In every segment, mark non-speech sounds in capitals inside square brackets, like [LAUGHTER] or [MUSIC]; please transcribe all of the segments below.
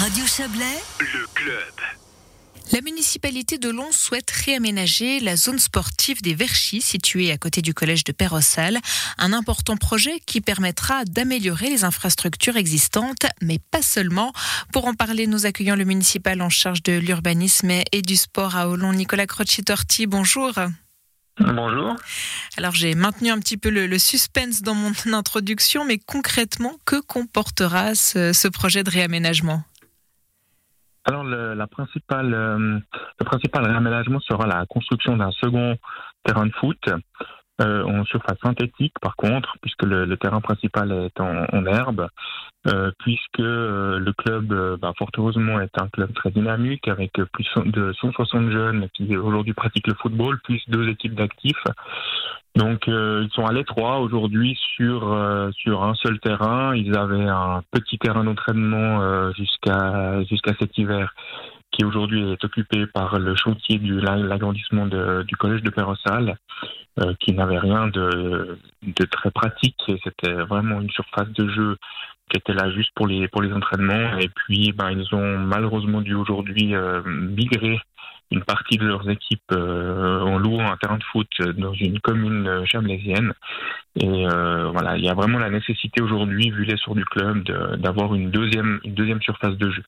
Radio Chablais, le club. La municipalité de Lons souhaite réaménager la zone sportive des Verchis, située à côté du collège de Perrossal. Un important projet qui permettra d'améliorer les infrastructures existantes, mais pas seulement. Pour en parler, nous accueillons le municipal en charge de l'urbanisme et du sport à Olon, Nicolas Crocci-Torti. Bonjour. Bonjour. Alors j'ai maintenu un petit peu le, suspense dans mon [LAUGHS] introduction, mais concrètement, que comportera ce projet de réaménagement? Alors le, la euh, principal réaménagement sera la construction d'un second terrain de foot euh, en surface synthétique par contre, puisque le, le terrain principal est en, en herbe, euh, puisque euh, le club, euh, bah, fort heureusement, est un club très dynamique avec plus de 160 jeunes qui aujourd'hui pratiquent le football, plus deux équipes d'actifs. Donc ils sont à l'étroit aujourd'hui sur sur un seul terrain. Ils avaient un petit terrain d'entraînement jusqu'à jusqu'à cet hiver qui aujourd'hui est occupé par le chantier du l'agrandissement du collège de Perrossal, euh, qui n'avait rien de, de très pratique. C'était vraiment une surface de jeu qui était là juste pour les pour les entraînements. Et puis, ben, ils ont malheureusement dû aujourd'hui euh, migrer une partie de leurs équipes euh, en louant un terrain de foot dans une commune chablaisienne. Et euh, voilà, il y a vraiment la nécessité aujourd'hui, vu l'essor du club, d'avoir une deuxième une deuxième surface de jeu.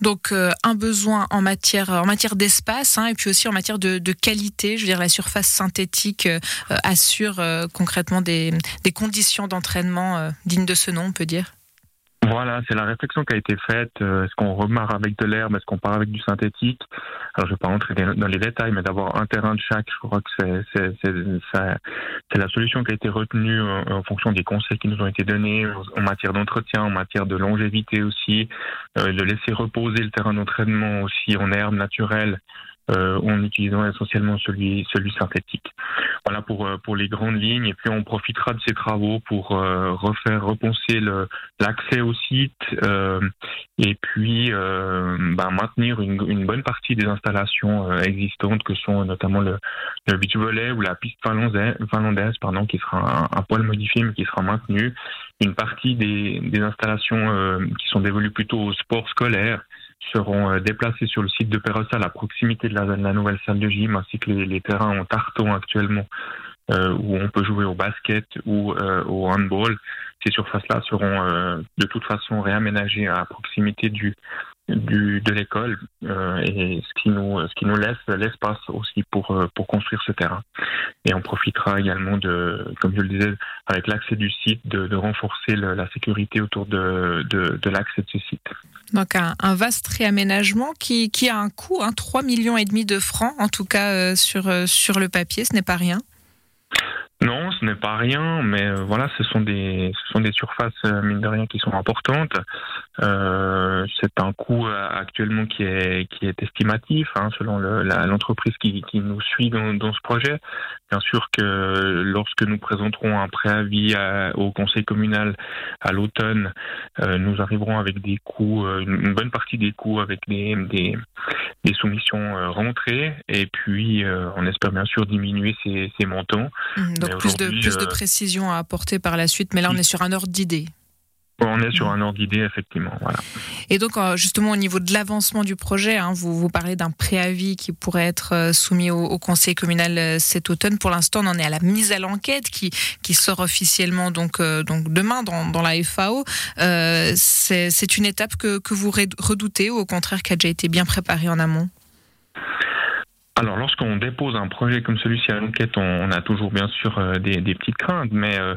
Donc euh, un besoin en matière en matière d'espace hein, et puis aussi en matière de, qualité. Je veux dire la surface synthétique euh, assure euh, concrètement des, des conditions d'entraînement dignes de ce nom, on peut dire. Voilà, c'est la réflexion qui a été faite. Euh, est-ce qu'on remarre avec de l'herbe? Est-ce qu'on part avec du synthétique? Alors, je ne vais pas rentrer dans les détails, mais d'avoir un terrain de chaque, je crois que c'est la solution qui a été retenue en, fonction des conseils qui nous ont été donnés en matière d'entretien, en matière de longévité aussi, euh, de laisser reposer le terrain d'entraînement aussi en herbe naturelle. euh, en utilisant essentiellement celui, celui synthétique. Voilà pour, euh, pour les grandes lignes. Et puis on profitera de ces travaux pour euh, refaire, repenser l'accès au site et puis ben, maintenir une, une, bonne partie des installations existantes que sont notamment le, le beach volley ou la piste finlandaise, finlandaise pardon, qui sera un, poil modifié mais qui sera maintenu. Une partie des, des installations qui sont dévolues plutôt au sport scolaire seront euh, déplacés sur le site de Perrossal à proximité de la, nouvelle salle de gym, ainsi que les, terrains en tarton actuellement, euh, où on peut jouer au basket ou euh, au handball. Ces surfaces-là seront de toute façon réaménagées à proximité du, de l'école euh, et ce qui nous ce qui nous laisse l'espace aussi pour euh, pour construire ce terrain et on profitera également de comme je le disais avec l'accès du site de, renforcer la sécurité autour de de, l'accès de ce site. Donc un, vaste réaménagement qui, qui a un coût, hein, 3 millions de francs en tout cas euh, sur sur le papier, ce n'est pas rien. Non, ce n'est pas rien, mais euh, voilà, ce sont des, ce sont des surfaces euh, mine de rien qui sont importantes. Euh, c'est un coût euh, actuellement qui est qui est estimatif, hein, selon l'entreprise qui, qui nous suit dans, dans, ce projet. Bien sûr que lorsque nous présenterons un préavis au conseil communal à l'automne, nous arriverons avec des coûts, une, bonne partie des coûts avec des des, des soumissions rentrées, et puis on espère bien sûr diminuer ces, ces montants. Mmh, plus de, plus de euh, précision à apporter par la suite, mais là on est sur un ordre d'idée. On est sur un ordre d'idée, effectivement. Et donc, euh, justement, au niveau de l'avancement du projet, hein, vous, parlez d'un préavis qui pourrait être euh, soumis au, conseil communal cet automne. Pour l'instant, on en est à la mise à l'enquête qui, sort officiellement donc, demain dans, la FAO. Euh, C'est une étape que, que vous redoutez ou au contraire qui a déjà été bien préparée en amont? Alors, lorsqu'on dépose un projet comme celui-ci à l'enquête, on, a toujours bien sûr euh, des, petites craintes, mais euh,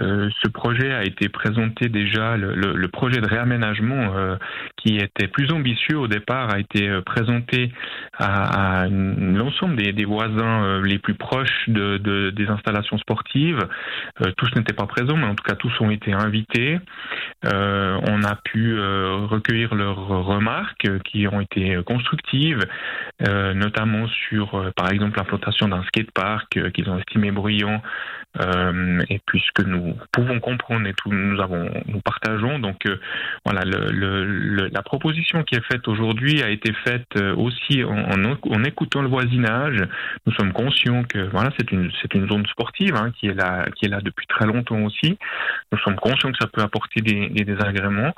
euh, ce projet a été présenté déjà, le, projet de réaménagement qui était plus ambitieux au départ a été présenté à, l'ensemble des, voisins les plus proches de, des installations sportives. tous n'étaient pas présents, mais en tout cas tous ont été invités. On a pu recueillir leurs remarques qui ont été constructives, notamment questions sur, par exemple, l'implantation d'un skatepark qu'ils ont estimé bruyant euh, et puisque nous pouvons comprendre et nous partageons. Donc euh, voilà, la proposition qui est faite aujourd'hui a été faite euh, aussi en, écoutant le voisinage. Nous sommes conscients que voilà, c'est une zone sportive hein, qui est là depuis très longtemps aussi. Nous sommes conscients que ça peut apporter des, des désagréments,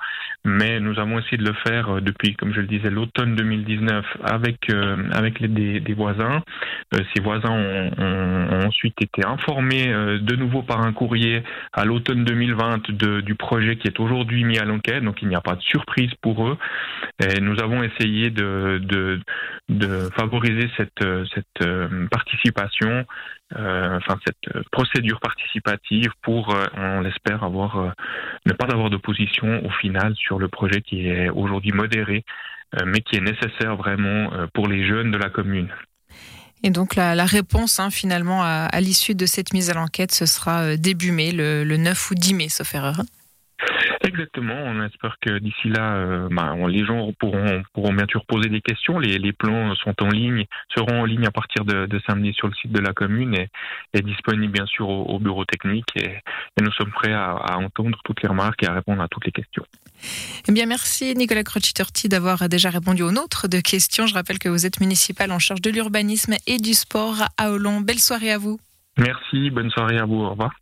mais nous avons essayé de le faire depuis, comme je le disais, l'automne 2019 avec avec les des, des voisins. ces voisins ont, ensuite été informés euh, de nouveau par un courrier à l'automne 2020 du projet qui est aujourd'hui mis à l'enquête, donc il n'y a pas de surprise pour eux. Nous avons essayé de, de, favoriser cette, cette euh, participation, euh, enfin cette procédure participative pour, on l'espère, ne pas avoir d'opposition au final sur le projet qui est aujourd'hui modéré, mais qui est nécessaire vraiment pour les jeunes de la commune. Et donc la, réponse hein, finalement à, l'issue de cette mise à l'enquête, ce sera euh, début mai, le, 9 ou 10 mai, sauf erreur. Exactement, on espère que d'ici là, euh, bah, les gens pourront, pourront bien sûr poser des questions. Les, les, plans sont en ligne, seront en ligne à partir de, samedi sur le site de la commune et, et disponibles bien sûr au, bureau technique. Et, nous sommes prêts à, à, entendre toutes les remarques et à répondre à toutes les questions. Eh bien, merci Nicolas Crocitorti d'avoir déjà répondu aux nôtres de questions. Je rappelle que vous êtes municipal en charge de l'urbanisme et du sport à Hollande. Belle soirée à vous. Merci, bonne soirée à vous. Au revoir.